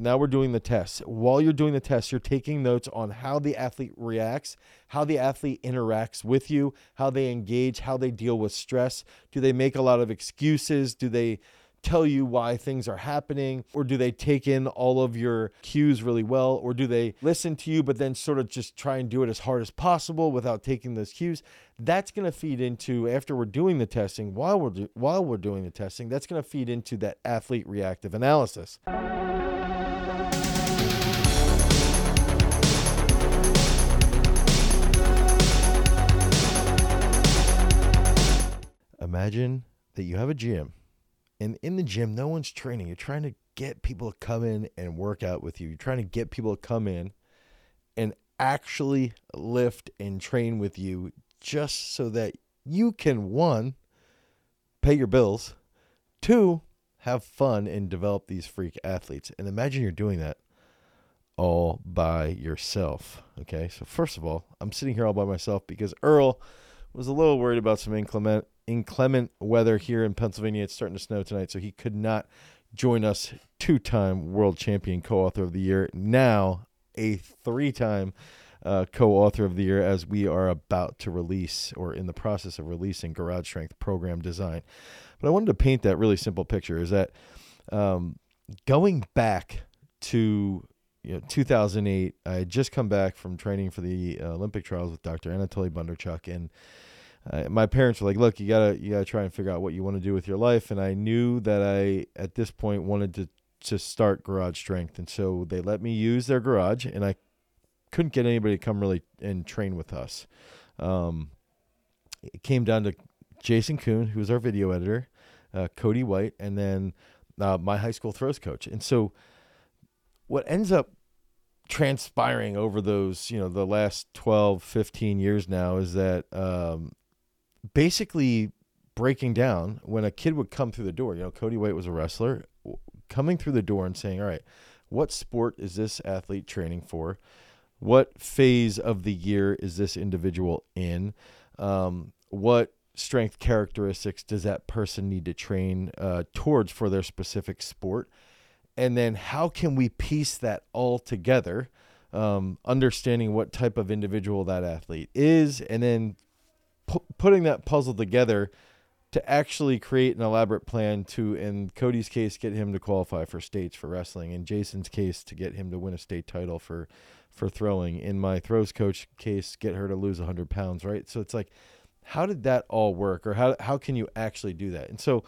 now we're doing the test. While you're doing the test, you're taking notes on how the athlete reacts, how the athlete interacts with you, how they engage, how they deal with stress. Do they make a lot of excuses? Do they tell you why things are happening? Or do they take in all of your cues really well? Or do they listen to you, but then sort of just try and do it as hard as possible without taking those cues? That's going to feed into, after we're doing the testing, while we're, do, while we're doing the testing, that's going to feed into that athlete reactive analysis. Imagine that you have a gym and in the gym, no one's training. You're trying to get people to come in and work out with you. You're trying to get people to come in and actually lift and train with you just so that you can one pay your bills, two have fun and develop these freak athletes. And imagine you're doing that all by yourself. Okay? So first of all, I'm sitting here all by myself because Earl was a little worried about some inclement inclement weather here in Pennsylvania. It's starting to snow tonight, so he could not join us. Two time world champion co author of the year, now a three time uh, co author of the year, as we are about to release or in the process of releasing Garage Strength Program Design. But I wanted to paint that really simple picture is that um, going back to you know, 2008, I had just come back from training for the uh, Olympic trials with Dr. Anatoly Bondarchuk, and uh, my parents were like, "Look, you gotta you gotta try and figure out what you want to do with your life." And I knew that I at this point wanted to to start Garage Strength, and so they let me use their garage, and I couldn't get anybody to come really and train with us. Um, it came down to Jason Kuhn, who was our video editor, uh, Cody White, and then uh, my high school throws coach. And so, what ends up transpiring over those, you know, the last 12, 15 years now is that um, basically breaking down when a kid would come through the door. You know, Cody White was a wrestler, coming through the door and saying, "All right, what sport is this athlete training for? What phase of the year is this individual in? Um, what strength characteristics does that person need to train uh, towards for their specific sport?" And then how can we piece that all together? Um, understanding what type of individual that athlete is, and then pu- putting that puzzle together to actually create an elaborate plan to, in Cody's case, get him to qualify for states for wrestling. In Jason's case, to get him to win a state title for for throwing. In my throws coach case, get her to lose 100 pounds. Right. So it's like, how did that all work, or how how can you actually do that? And so,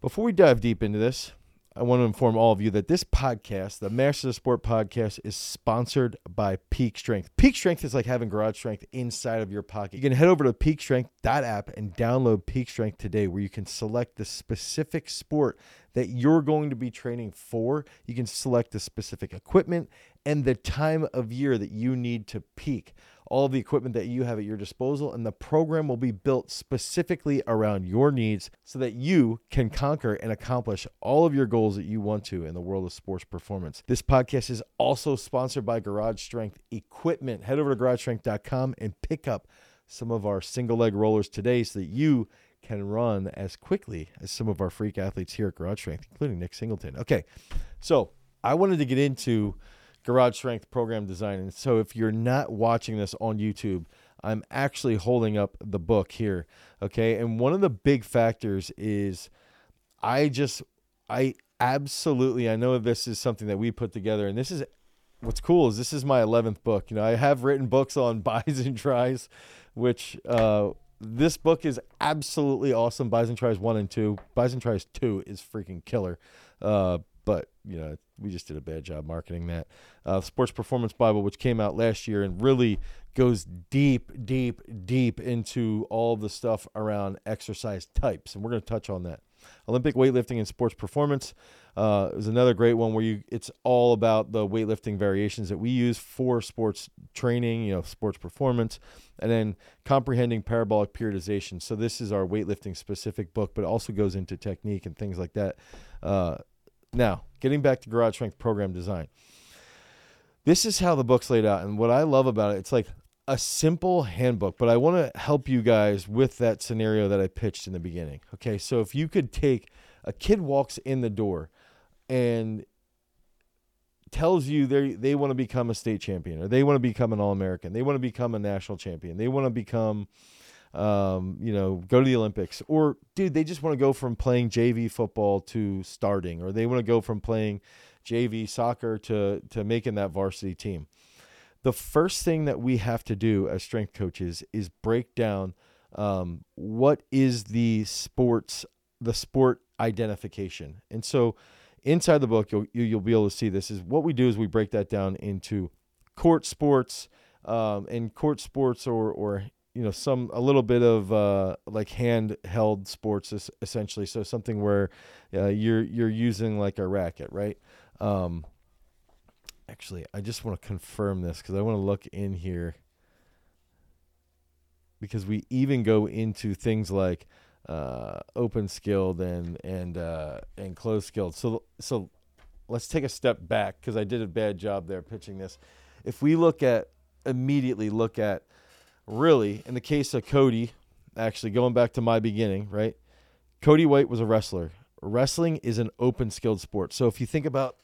before we dive deep into this, I want to inform all of you that this podcast, the Masters of Sport podcast, is sponsored by Peak Strength. Peak Strength is like having garage strength inside of your pocket. You can head over to peakstrength.app and download Peak Strength today, where you can select the specific sport that you're going to be training for. You can select the specific equipment and the time of year that you need to peak all the equipment that you have at your disposal, and the program will be built specifically around your needs so that you can conquer and accomplish all of your goals that you want to in the world of sports performance. This podcast is also sponsored by Garage Strength Equipment. Head over to garagestrength.com and pick up some of our single leg rollers today so that you can run as quickly as some of our freak athletes here at Garage Strength, including Nick Singleton. Okay, so I wanted to get into Garage Strength Program Design. And so if you're not watching this on YouTube, I'm actually holding up the book here. Okay. And one of the big factors is I just, I absolutely, I know this is something that we put together. And this is what's cool is this is my 11th book. You know, I have written books on buys and tries, which, uh, this book is absolutely awesome. Buys and tries one and two. Buys and tries two is freaking killer. Uh, but you know, we just did a bad job marketing that. Uh, Sports Performance Bible, which came out last year and really goes deep, deep, deep into all the stuff around exercise types, and we're going to touch on that. Olympic weightlifting and sports performance uh, is another great one where you it's all about the weightlifting variations that we use for sports training, you know, sports performance, and then comprehending parabolic periodization. So this is our weightlifting specific book, but it also goes into technique and things like that. Uh, now, getting back to Garage Strength program design. This is how the book's laid out. And what I love about it, it's like a simple handbook, but I want to help you guys with that scenario that I pitched in the beginning. Okay, so if you could take a kid walks in the door and tells you they they want to become a state champion or they want to become an all American. They want to become a national champion. They want to become um, you know, go to the Olympics. Or dude, they just want to go from playing JV football to starting, or they want to go from playing JV soccer to to making that varsity team. The first thing that we have to do as strength coaches is break down um, what is the sports the sport identification. And so inside the book, you'll you'll be able to see this is what we do is we break that down into court sports um, and court sports or or you know some a little bit of uh, like handheld sports essentially. So something where uh, you're you're using like a racket, right? Um, actually, I just want to confirm this because I want to look in here because we even go into things like uh, open skilled and and uh, and closed skilled. So so let's take a step back because I did a bad job there pitching this. If we look at immediately look at really in the case of Cody, actually going back to my beginning, right? Cody White was a wrestler. Wrestling is an open skilled sport. So if you think about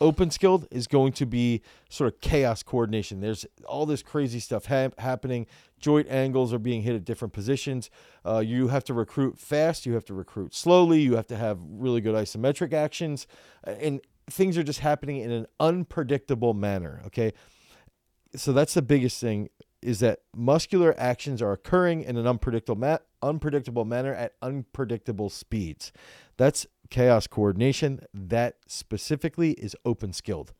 open skilled is going to be sort of chaos coordination. There's all this crazy stuff ha- happening. Joint angles are being hit at different positions. Uh, you have to recruit fast. You have to recruit slowly. You have to have really good isometric actions, and things are just happening in an unpredictable manner. Okay, so that's the biggest thing is that muscular actions are occurring in an unpredictable ma- unpredictable manner at unpredictable speeds. That's chaos coordination. That specifically is open skilled.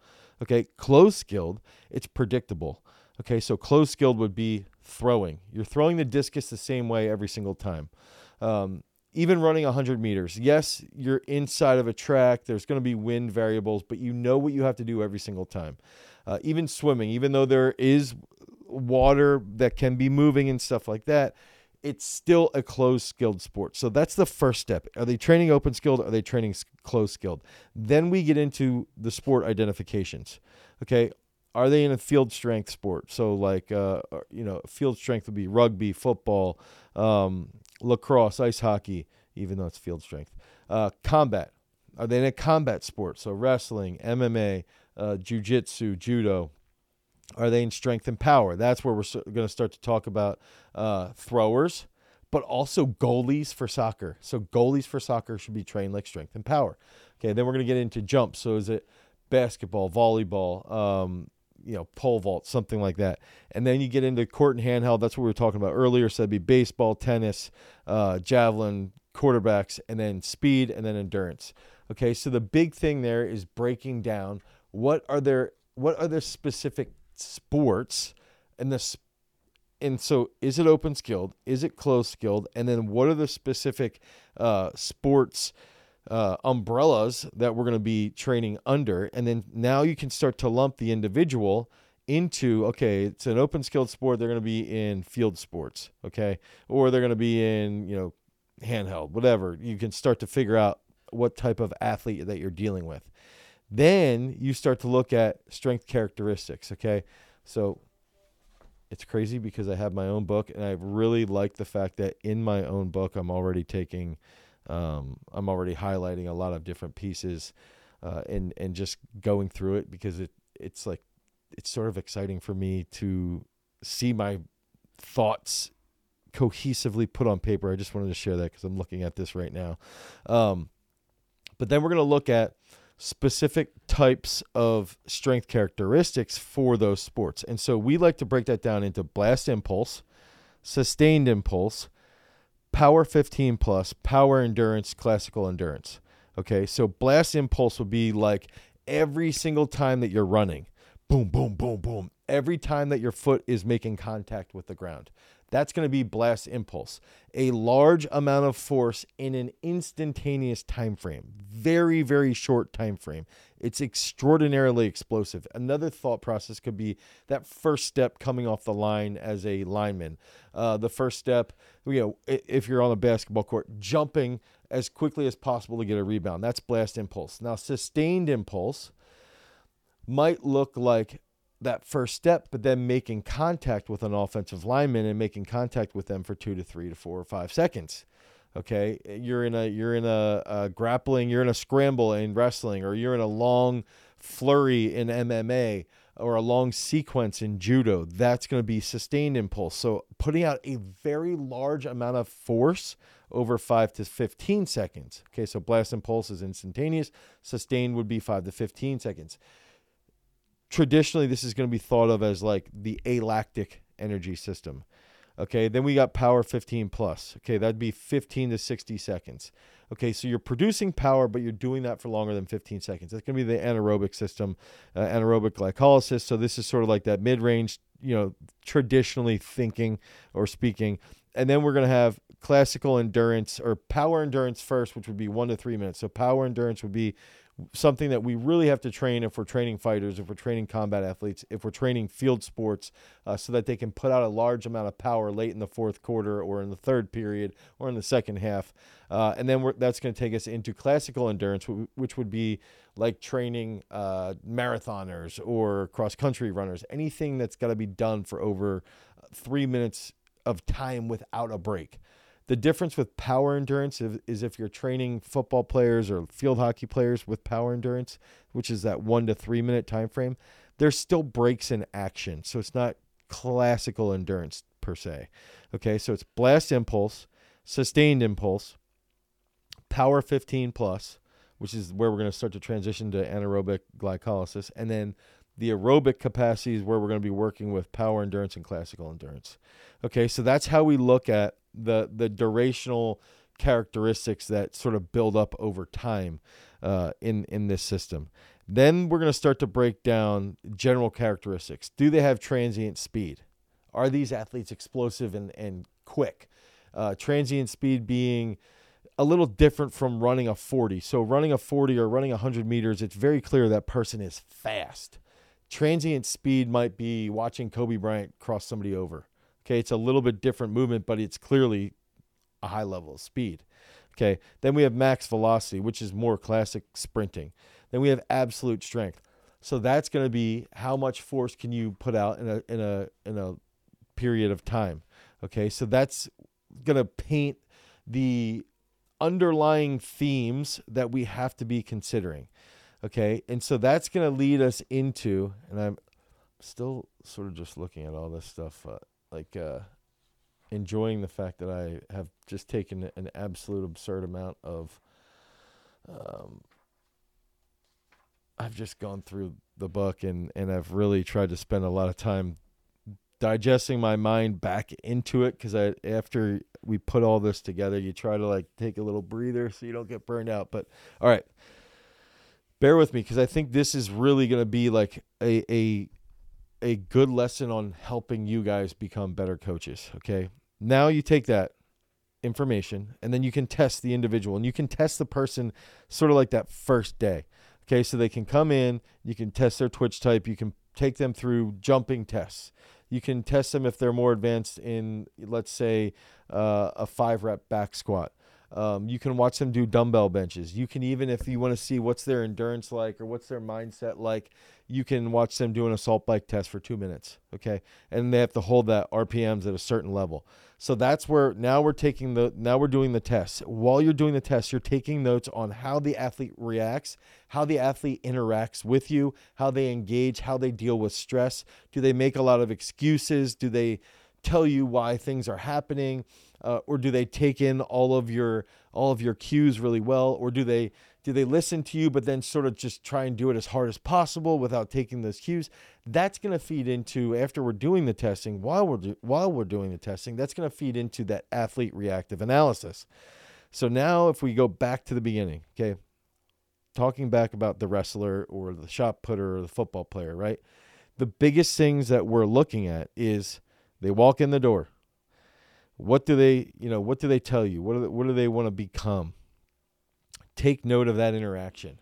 Okay, closed skilled, it's predictable. Okay, so closed skilled would be throwing. You're throwing the discus the same way every single time. Um, even running 100 meters. Yes, you're inside of a track. There's going to be wind variables, but you know what you have to do every single time. Uh, even swimming, even though there is water that can be moving and stuff like that, it's still a closed skilled sport. So that's the first step. Are they training open skilled? Are they training closed skilled? Then we get into the sport identifications. Okay. Are they in a field strength sport? So, like, uh, uh, you know, field strength would be rugby, football, um, lacrosse, ice hockey, even though it's field strength. Uh, combat. Are they in a combat sport? So, wrestling, MMA, uh, jujitsu, judo, are they in strength and power? That's where we're going to start to talk about uh, throwers, but also goalies for soccer. So goalies for soccer should be trained like strength and power. Okay, then we're going to get into jumps. So is it basketball, volleyball, um, you know, pole vault, something like that. And then you get into court and handheld. That's what we were talking about earlier. So that'd be baseball, tennis, uh, javelin, quarterbacks, and then speed, and then endurance. Okay, so the big thing there is breaking down what are there what are the specific sports and this and so is it open skilled? Is it closed skilled? And then what are the specific uh, sports uh, umbrellas that we're going to be training under? And then now you can start to lump the individual into okay it's an open skilled sport they're going to be in field sports okay? Or they're going to be in you know handheld whatever. You can start to figure out what type of athlete that you're dealing with then you start to look at strength characteristics. Okay. So it's crazy because I have my own book and I really like the fact that in my own book, I'm already taking, um, I'm already highlighting a lot of different pieces uh, and, and just going through it because it, it's like, it's sort of exciting for me to see my thoughts cohesively put on paper. I just wanted to share that because I'm looking at this right now. Um, but then we're going to look at specific types of strength characteristics for those sports. And so we like to break that down into blast impulse, sustained impulse, power 15 plus, power endurance, classical endurance. Okay, so blast impulse would be like every single time that you're running, boom, boom, boom, boom, every time that your foot is making contact with the ground. That's going to be blast impulse, a large amount of force in an instantaneous time frame, very very short time frame. It's extraordinarily explosive. Another thought process could be that first step coming off the line as a lineman. Uh, the first step, you know, if you're on a basketball court, jumping as quickly as possible to get a rebound. That's blast impulse. Now, sustained impulse might look like that first step, but then making contact with an offensive lineman and making contact with them for two to three to four or five seconds. Okay, you're in a you're in a, a grappling, you're in a scramble in wrestling, or you're in a long flurry in MMA or a long sequence in judo, that's going to be sustained impulse. So putting out a very large amount of force over 5 to 15 seconds. Okay, so blast impulse is instantaneous, sustained would be 5 to 15 seconds. Traditionally, this is going to be thought of as like the alactic energy system. Okay, then we got power 15 plus. Okay, that'd be 15 to 60 seconds. Okay, so you're producing power, but you're doing that for longer than 15 seconds. That's going to be the anaerobic system, uh, anaerobic glycolysis. So this is sort of like that mid range, you know, traditionally thinking or speaking. And then we're going to have classical endurance or power endurance first, which would be one to three minutes. So power endurance would be something that we really have to train if we're training fighters, if we're training combat athletes, if we're training field sports, uh, so that they can put out a large amount of power late in the fourth quarter or in the third period or in the second half. Uh, and then that's going to take us into classical endurance, which would be like training uh, marathoners or cross country runners, anything that's got to be done for over three minutes of time without a break. The difference with power endurance is, is if you're training football players or field hockey players with power endurance, which is that one to three minute time frame, there's still breaks in action. So it's not classical endurance per se. Okay, so it's blast impulse, sustained impulse, power 15 plus, which is where we're going to start to transition to anaerobic glycolysis, and then the aerobic capacity is where we're going to be working with power endurance and classical endurance. Okay, so that's how we look at the the durational characteristics that sort of build up over time uh, in in this system. Then we're going to start to break down general characteristics. Do they have transient speed? Are these athletes explosive and, and quick? Uh, transient speed being a little different from running a 40. So, running a 40 or running 100 meters, it's very clear that person is fast. Transient speed might be watching Kobe Bryant cross somebody over. Okay, it's a little bit different movement, but it's clearly a high level of speed. Okay, then we have max velocity, which is more classic sprinting. Then we have absolute strength. So that's going to be how much force can you put out in a in a in a period of time. Okay, so that's going to paint the underlying themes that we have to be considering. Okay, and so that's going to lead us into, and I'm still sort of just looking at all this stuff. Uh, like uh, enjoying the fact that I have just taken an absolute absurd amount of. Um, I've just gone through the book and and I've really tried to spend a lot of time digesting my mind back into it because I after we put all this together, you try to like take a little breather so you don't get burned out. But all right, bear with me because I think this is really going to be like a a a good lesson on helping you guys become better coaches. Okay. Now you take that information and then you can test the individual and you can test the person sort of like that first day. Okay. So they can come in, you can test their twitch type, you can take them through jumping tests. You can test them if they're more advanced in, let's say, uh, a five rep back squat. Um, you can watch them do dumbbell benches. You can even, if you want to see what's their endurance like or what's their mindset like, you can watch them do an assault bike test for two minutes. Okay. And they have to hold that RPMs at a certain level. So that's where now we're taking the, now we're doing the tests. While you're doing the tests, you're taking notes on how the athlete reacts, how the athlete interacts with you, how they engage, how they deal with stress. Do they make a lot of excuses? Do they tell you why things are happening? uh, or do they take in all of your all of your cues really well, or do they do they listen to you but then sort of just try and do it as hard as possible without taking those cues? That's going to feed into after we're doing the testing, while we're do, while we're doing the testing, that's going to feed into that athlete reactive analysis. So now, if we go back to the beginning, okay, talking back about the wrestler or the shot putter or the football player, right? The biggest things that we're looking at is they walk in the door. What do they, you know, what do they tell you? What do they, what do they want to become? Take note of that interaction.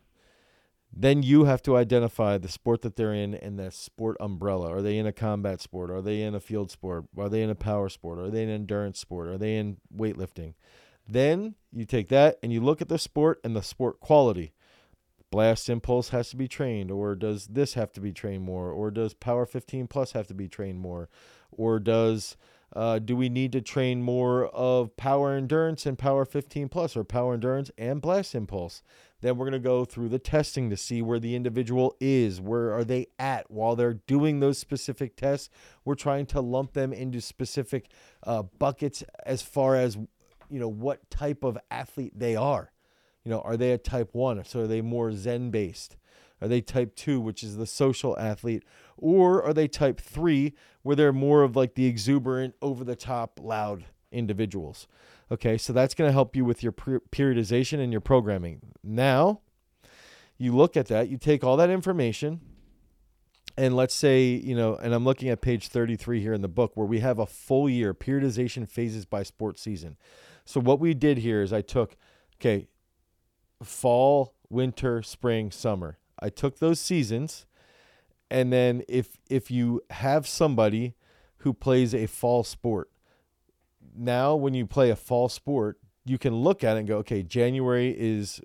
Then you have to identify the sport that they're in and the sport umbrella. Are they in a combat sport? Are they in a field sport? Are they in a power sport? Are they in an endurance sport? Are they in weightlifting? Then you take that and you look at the sport and the sport quality. Blast impulse has to be trained, or does this have to be trained more, or does Power 15 Plus have to be trained more, or does uh, do we need to train more of power endurance and power 15 plus or power endurance and blast impulse? Then we're going to go through the testing to see where the individual is, where are they at while they're doing those specific tests. We're trying to lump them into specific uh, buckets as far as you know what type of athlete they are. You know, are they a type one? So are they more Zen based? Are they type two, which is the social athlete? Or are they type three, where they're more of like the exuberant, over the top, loud individuals? Okay, so that's going to help you with your periodization and your programming. Now, you look at that, you take all that information, and let's say, you know, and I'm looking at page 33 here in the book where we have a full year periodization phases by sports season. So, what we did here is I took, okay, fall, winter, spring, summer. I took those seasons, and then if if you have somebody who plays a fall sport, now when you play a fall sport, you can look at it and go, okay, January is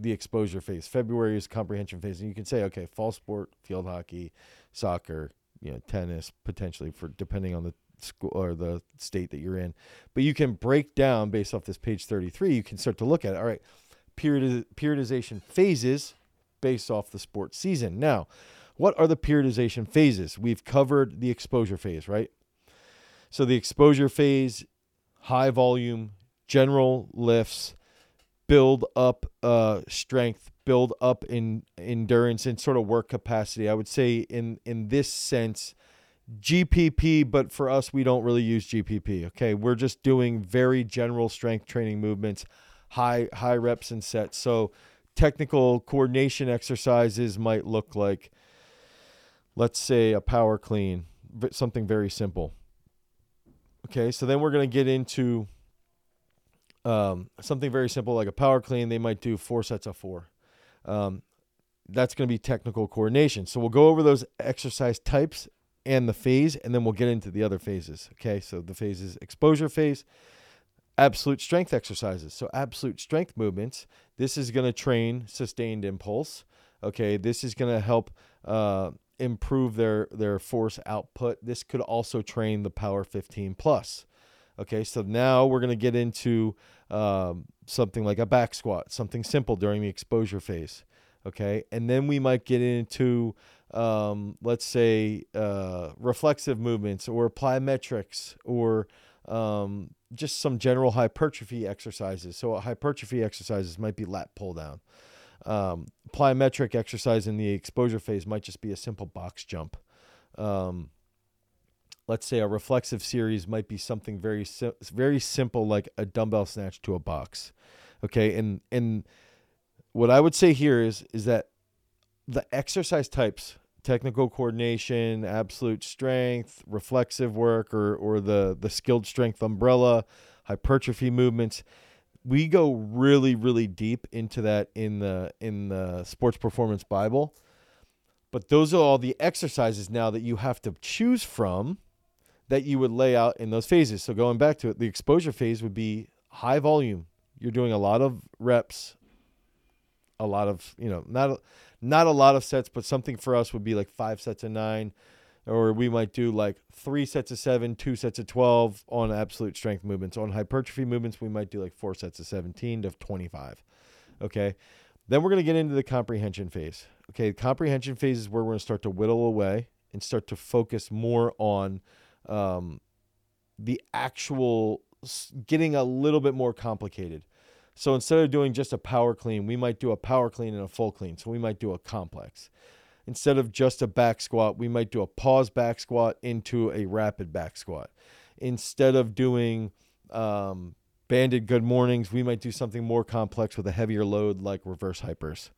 the exposure phase, February is comprehension phase, and you can say, okay, fall sport, field hockey, soccer, you know, tennis, potentially for depending on the school or the state that you're in. But you can break down based off this page 33. You can start to look at it. All right, period periodization phases based off the sports season. Now, what are the periodization phases? We've covered the exposure phase, right? So the exposure phase, high volume, general lifts, build up uh, strength, build up in endurance and sort of work capacity. I would say in in this sense, GPP, but for us, we don't really use GPP. Okay, we're just doing very general strength training movements, high high reps and sets. So technical coordination exercises might look like, let's say, a power clean, something very simple. Okay, so then we're going to get into um, something very simple like a power clean. They might do four sets of four. Um, that's going to be technical coordination. So we'll go over those exercise types and the phase, and then we'll get into the other phases. Okay, so the phases exposure phase, absolute strength exercises. So, absolute strength movements. This is going to train sustained impulse. Okay, this is going to help uh, improve their their force output. This could also train the Power 15 plus. Okay, so now we're going to get into um, something like a back squat, something simple during the exposure phase. Okay, and then we might get into um, let's say uh, reflexive movements or plyometrics or um, just some general hypertrophy exercises. So hypertrophy exercises might be lat pull down. Um, plyometric exercise in the exposure phase might just be a simple box jump. Um, let's say a reflexive series might be something very very simple like a dumbbell snatch to a box. Okay, and and what I would say here is is that the exercise types technical coordination, absolute strength, reflexive work, or or the the skilled strength umbrella, hypertrophy movements. We go really really deep into that in the in the sports performance Bible. But those are all the exercises now that you have to choose from that you would lay out in those phases. So going back to it, the exposure phase would be high volume. You're doing a lot of reps, a lot of, you know, not not a lot of sets, but something for us would be like five sets of nine, or we might do like three sets of seven, two sets of 12 on absolute strength movements. On hypertrophy movements, we might do like four sets of 17 to 25. Okay. Then we're going to get into the comprehension phase. Okay. The comprehension phase is where we're going to start to whittle away and start to focus more on um, the actual getting a little bit more complicated. So instead of doing just a power clean, we might do a power clean and a full clean. So we might do a complex. Instead of just a back squat, we might do a pause back squat into a rapid back squat. Instead of doing um, banded good mornings, we might do something more complex with a heavier load like reverse hypers.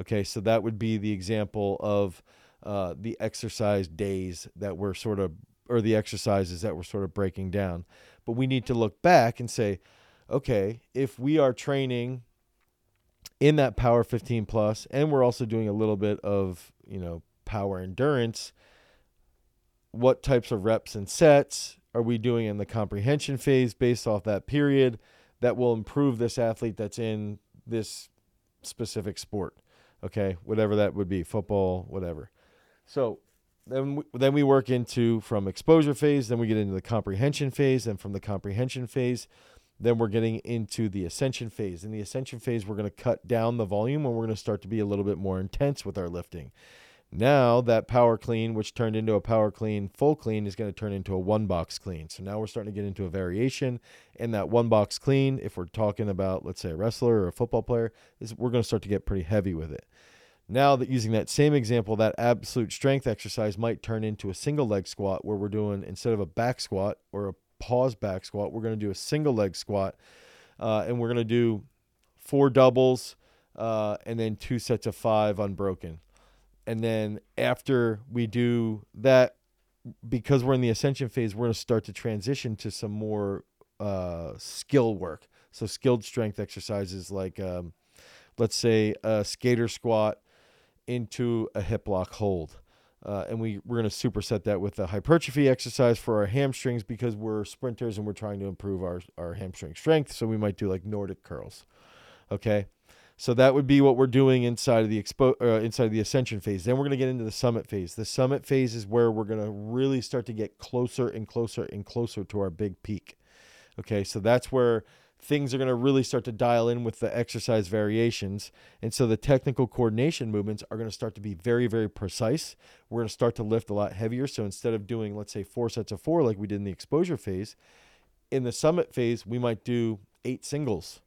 Okay, so that would be the example of uh, the exercise days that we're sort of, or the exercises that we're sort of breaking down. But we need to look back and say, okay, if we are training in that power 15 plus and we're also doing a little bit of, you know, power endurance, what types of reps and sets are we doing in the comprehension phase based off that period that will improve this athlete that's in this specific sport? Okay, whatever that would be, football, whatever. So then we, then we work into from exposure phase, then we get into the comprehension phase, and from the comprehension phase, Then we're getting into the ascension phase. In the ascension phase, we're going to cut down the volume and we're going to start to be a little bit more intense with our lifting. Now that power clean, which turned into a power clean full clean, is going to turn into a one box clean. So now we're starting to get into a variation. And that one box clean, if we're talking about, let's say, a wrestler or a football player, is we're going to start to get pretty heavy with it. Now that using that same example, that absolute strength exercise might turn into a single leg squat where we're doing instead of a back squat or a pause back squat, we're going to do a single leg squat, uh, and we're going to do four doubles uh, and then two sets of five unbroken. And then after we do that because we're in the ascension phase we're going to start to transition to some more uh, skill work. So skilled strength exercises like um, let's say a skater squat into a hip lock hold uh, and we, we're going to superset that with a hypertrophy exercise for our hamstrings because we're sprinters and we're trying to improve our, our hamstring strength so we might do like nordic curls okay so that would be what we're doing inside of the expo uh, inside of the ascension phase. Then we're going to get into the summit phase. The summit phase is where we're going to really start to get closer and closer and closer to our big peak. Okay, so that's where things are going to really start to dial in with the exercise variations. And so the technical coordination movements are going to start to be very, very precise. We're going to start to lift a lot heavier. So instead of doing, let's say, four sets of four like we did in the exposure phase, in the summit phase, we might do eight singles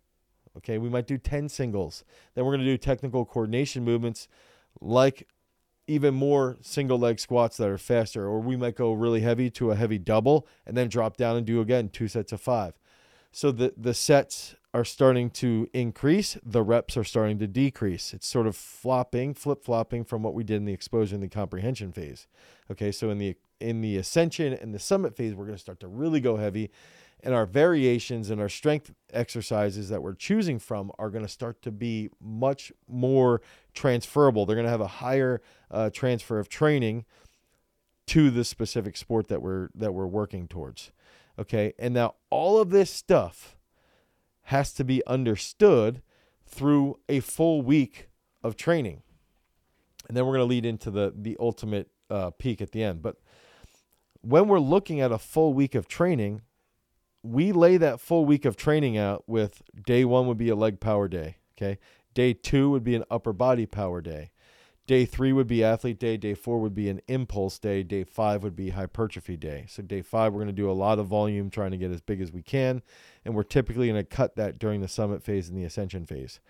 Okay, we might do 10 singles. Then we're going to do technical coordination movements like even more single leg squats that are faster, or we might go really heavy to a heavy double and then drop down and do again two sets of five. So the, the sets are starting to increase, the reps are starting to decrease. It's sort of flopping, flip flopping from what we did in the exposure and the comprehension phase. Okay, so in the in the ascension and the summit phase, we're going to start to really go heavy and our variations and our strength exercises that we're choosing from are going to start to be much more transferable. They're going to have a higher uh, transfer of training to the specific sport that we're that we're working towards. Okay, and now all of this stuff has to be understood through a full week of training, and then we're going to lead into the the ultimate uh, peak at the end. But when we're looking at a full week of training, we lay that full week of training out with day one would be a leg power day. Okay. Day two would be an upper body power day. Day three would be athlete day. Day four would be an impulse day. Day five would be hypertrophy day. So, day five, we're going to do a lot of volume, trying to get as big as we can. And we're typically going to cut that during the summit phase and the ascension phase.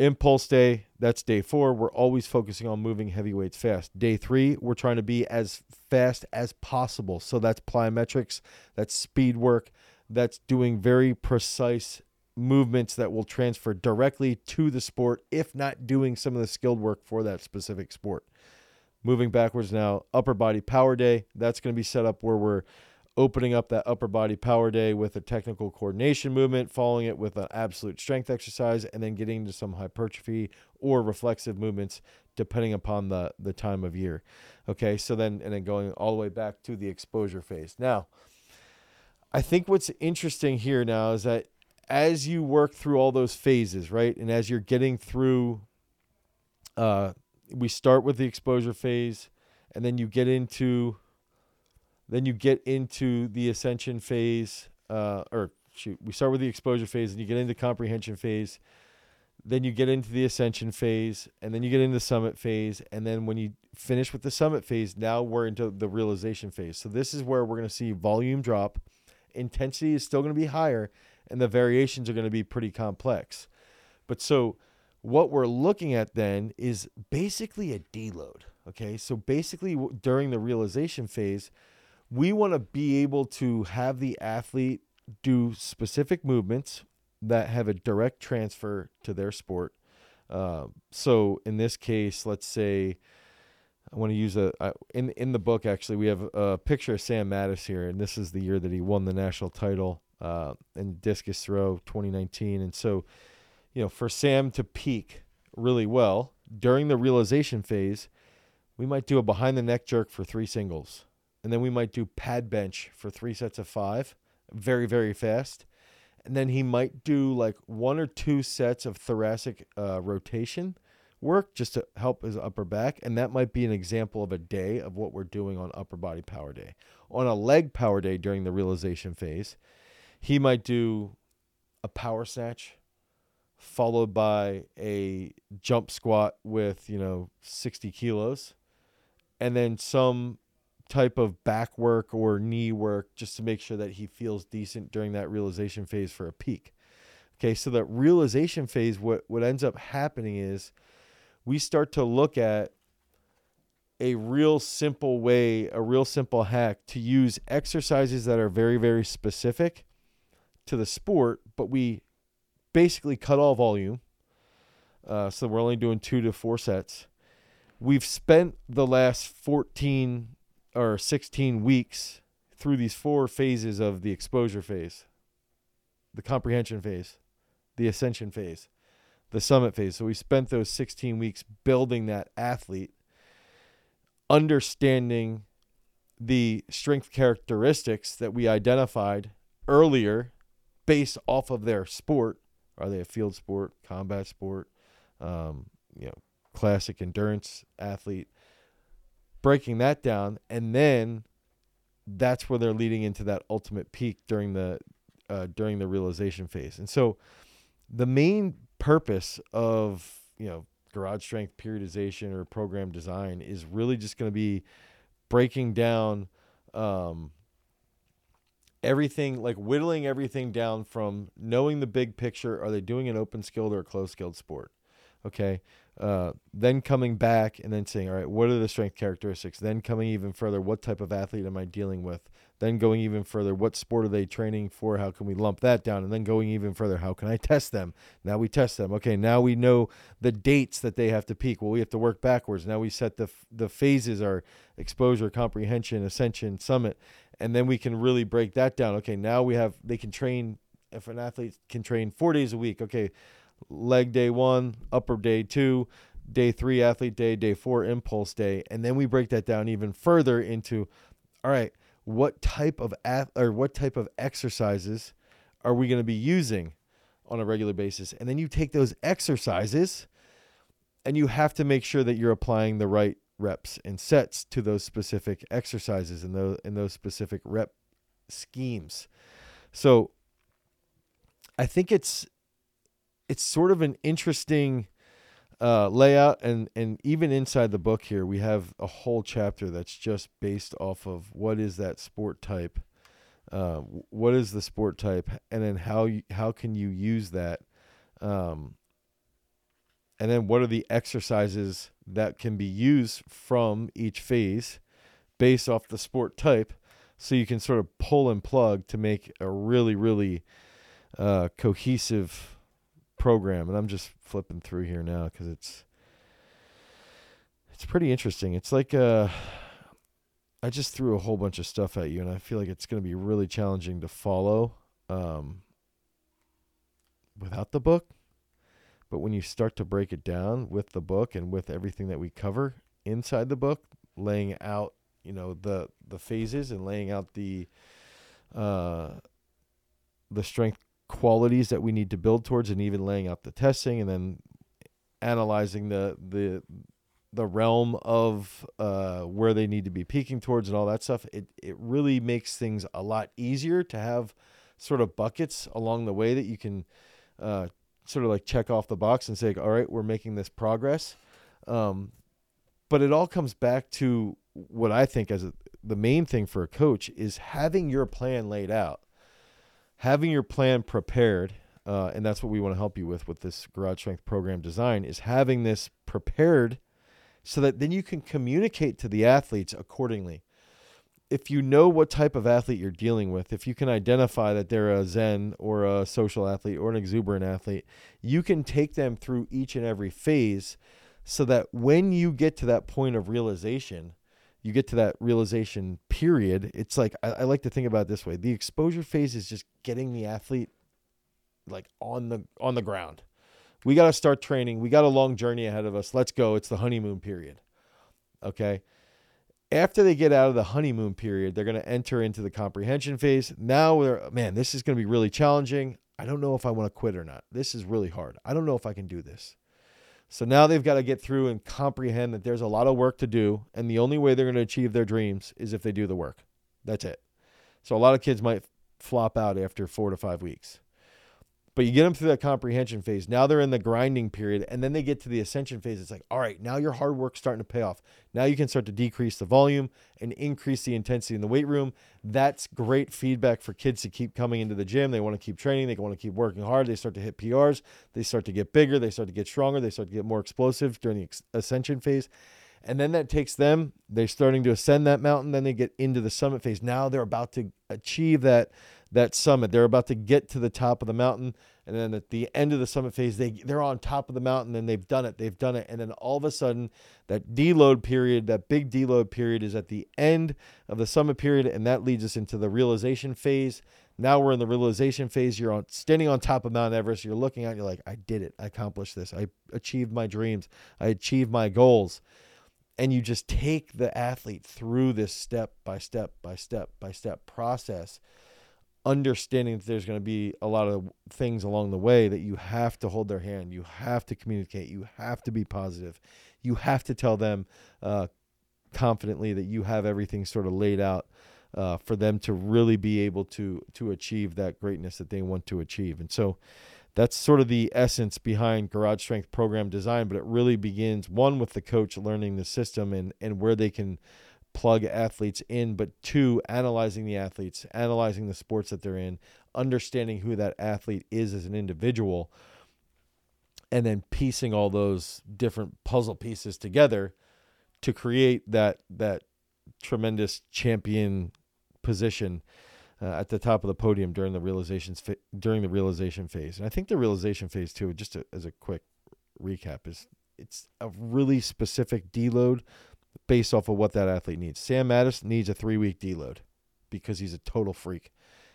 Impulse day, that's day four. We're always focusing on moving heavyweights fast. Day three, we're trying to be as fast as possible. So, that's plyometrics, that's speed work, that's doing very precise movements that will transfer directly to the sport, if not doing some of the skilled work for that specific sport. Moving backwards now, upper body power day. That's going to be set up where we're opening up that upper body power day with a technical coordination movement, following it with an absolute strength exercise, and then getting into some hypertrophy or reflexive movements depending upon the the time of year. Okay, so then and then going all the way back to the exposure phase. Now, I think what's interesting here now is that as you work through all those phases, right, and as you're getting through, uh, we start with the exposure phase, and then you get into, then you get into the ascension phase, uh, or shoot, we start with the exposure phase, and you get into comprehension phase, then you get into the ascension phase, and then you get into the summit phase, and then when you finish with the summit phase, now we're into the realization phase. So this is where we're going to see volume drop intensity is still going to be higher and the variations are going to be pretty complex. But so what we're looking at then is basically a deload. Okay. So basically, during the realization phase, we want to be able to have the athlete do specific movements that have a direct transfer to their sport. Uh, so in this case, let's say I want to use a in in the book. Actually, we have a picture of Sam Mattis here, and this is the year that he won the national title uh, in discus throw 2019. And so, you know, for Sam to peak really well during the realization phase, we might do a behind the neck jerk for three singles, and then we might do pad bench for three sets of five, very very fast, and then he might do like one or two sets of thoracic uh, rotation work just to help his upper back. And that might be an example of a day of what we're doing on upper body power day. On a leg power day during the realization phase, he might do a power snatch followed by a jump squat with, you know, 60 kilos and then some type of back work or knee work just to make sure that he feels decent during that realization phase for a peak. Okay, so that realization phase, what, what ends up happening is we start to look at a real simple way, a real simple hack to use exercises that are very, very specific to the sport, but we basically cut all volume. Uh, so we're only doing two to four sets. We've spent the last 14 or 16 weeks through these four phases of the exposure phase, the comprehension phase, the ascension phase, the summit phase. So we spent those 16 weeks building that athlete understanding the strength characteristics that we identified earlier based off of their sport. Are they a field sport, combat sport, um, you know, classic endurance athlete? Breaking that down, and then that's where they're leading into that ultimate peak during the uh, during the realization phase. And so, the main purpose of you know garage strength periodization or program design is really just going to be breaking down um, everything, like whittling everything down from knowing the big picture. Are they doing an open skilled or a closed skilled sport? Okay. Uh, then coming back and then saying, all right, what are the strength characteristics? Then coming even further, what type of athlete am I dealing with? Then going even further, what sport are they training for? How can we lump that down? And then going even further, how can I test them? Now we test them. Okay, now we know the dates that they have to peak. Well, we have to work backwards. Now we set the the phases are exposure, comprehension, ascension, summit, and then we can really break that down. Okay, now we have they can train if an athlete can train 4 days a week. Okay, leg day 1, upper day 2, day 3 athlete day, day 4 impulse day, and then we break that down even further into all right, what type of ath- or what type of exercises are we going to be using on a regular basis and then you take those exercises and you have to make sure that you're applying the right reps and sets to those specific exercises and those in those specific rep schemes. So i think it's it's sort of an interesting uh, layout and and even inside the book here we have a whole chapter that's just based off of what is that sport type uh, what is the sport type and then how you, how can you use that um, and then what are the exercises that can be used from each phase based off the sport type so you can sort of pull and plug to make a really really uh, cohesive program, and I'm just flipping through here now because it's it's pretty interesting. It's like uh, I just threw a whole bunch of stuff at you, and I feel like it's going to be really challenging to follow um, without the book. But when you start to break it down with the book and with everything that we cover inside the book, laying out you know the the phases and laying out the uh, the strength qualities that we need to build towards and even laying out the testing and then analyzing the the the realm of uh, where they need to be peaking towards and all that stuff it it really makes things a lot easier to have sort of buckets along the way that you can uh, sort of like check off the box and say all right we're making this progress um, but it all comes back to what I think as a, the main thing for a coach is having your plan laid out having your plan prepared, uh, and that's what we want to help you with with this garage strength program design is having this prepared so that then you can communicate to the athletes accordingly. If you know what type of athlete you're dealing with, if you can identify that they're a Zen or a social athlete or an exuberant athlete, you can take them through each and every phase so that when you get to that point of realization, you get to that realization period, it's like I, I, like to think about it this way: the exposure phase is just getting the athlete like on the on the ground. We got to start training. We got a long journey ahead of us. Let's go. It's the honeymoon period. Okay. After they get out of the honeymoon period, they're going to enter into the comprehension phase. Now, man, this is going to be really challenging. I don't know if I want to quit or not. This is really hard. I don't know if I can do this. So now they've got to get through and comprehend that there's a lot of work to do, and the only way they're going to achieve their dreams is if they do the work. That's it. So a lot of kids might flop out after four to five weeks. But you get them through that comprehension phase. Now they're in the grinding period, and then they get to the ascension phase. It's like, all right, now your hard work's starting to pay off. Now you can start to decrease the volume and increase the intensity in the weight room. That's great feedback for kids to keep coming into the gym. They want to keep training. They want to keep working hard. They start to hit PRs. They start to get bigger. They start to get stronger. They start to get more explosive during the ascension phase. And then that takes them, they're starting to ascend that mountain. Then they get into the summit phase. Now they're about to achieve that that summit. They're about to get to the top of the mountain. And then at the end of the summit phase, they they're on top of the mountain and they've done it. They've done it. And then all of a sudden, that deload period, that big deload period is at the end of the summit period, and that leads us into the realization phase. Now we're in the realization phase. You're on standing on top of Mount Everest. You're looking it, you're like, I did it. I accomplished this. I achieved my dreams. I achieved my goals. And you just take the athlete through this step by step by step by step process understanding that there's going to be a lot of things along the way that you have to hold their hand, you have to communicate, you have to be positive, you have to tell them uh, confidently that you have everything sort of laid out uh, for them to really be able to to achieve that greatness that they want to achieve. And so that's sort of the essence behind garage strength program design but it really begins one with the coach learning the system and and where they can plug athletes in, but two, analyzing the athletes, analyzing the sports that they're in, understanding who that athlete is as an individual, and then piecing all those different puzzle pieces together to create that that tremendous champion position uh, at the top of the podium during the realizations fa- during the realization phase. And I think the realization phase too, just to, as a quick recap, is it's a really specific deload based off of what that athlete needs. Sam Mattis needs a three week deload because he's a total freak.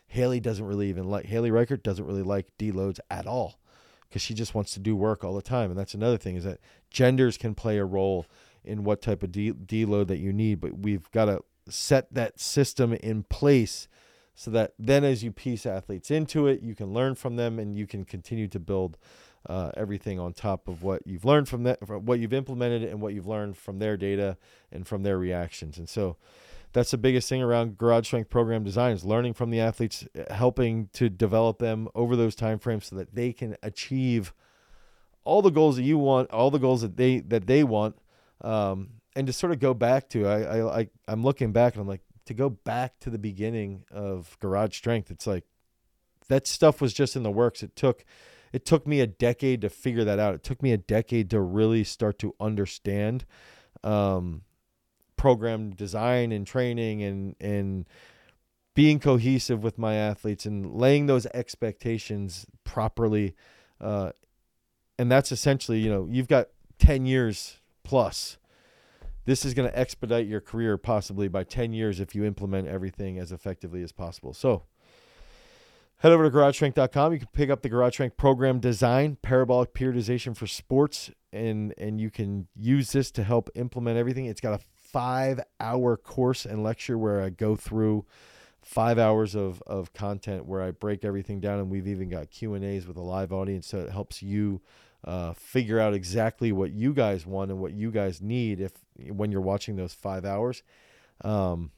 Haley doesn't really even like Haley Reichardt doesn't really like deloads at all because she just wants to do work all the time. And that's another thing is that genders can play a role in what type of de- deload that you need, but we've got to set that system in place so that then as you piece athletes into it, you can learn from them and you can continue to build uh, everything on top of what you've learned from that, from what you've implemented, and what you've learned from their data and from their reactions. And so, that's the biggest thing around garage strength program design is learning from the athletes, helping to develop them over those time frames so that they can achieve all the goals that you want, all the goals that they that they want, um, and to sort of go back to I, I I I'm looking back and I'm like to go back to the beginning of garage strength. It's like that stuff was just in the works. It took it took me a decade to figure that out. It took me a decade to really start to understand um, program design and training and and being cohesive with my athletes and laying those expectations properly. Uh, and that's essentially, you know, you've got 10 years plus. This is going to expedite your career possibly by 10 years if you implement everything as effectively as possible. So, Head over to GarageStrength.com. You can pick up the Garage Strength program design, parabolic periodization for sports, and and you can use this to help implement everything. It's got a five hour course and lecture where I go through five hours of, of content where I break everything down, and we've even got Q and A's with a live audience, so it helps you uh, figure out exactly what you guys want and what you guys need if when you're watching those five hours. Um,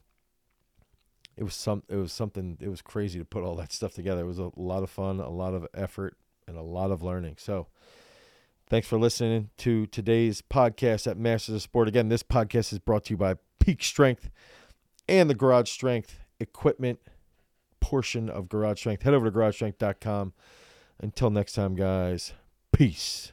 it was some it was something it was crazy to put all that stuff together. It was a lot of fun, a lot of effort, and a lot of learning. So thanks for listening to today's podcast at Masters of Sport. Again, this podcast is brought to you by Peak Strength and the Garage Strength equipment portion of Garage Strength. Head over to garagestrength.com. Until next time, guys. Peace.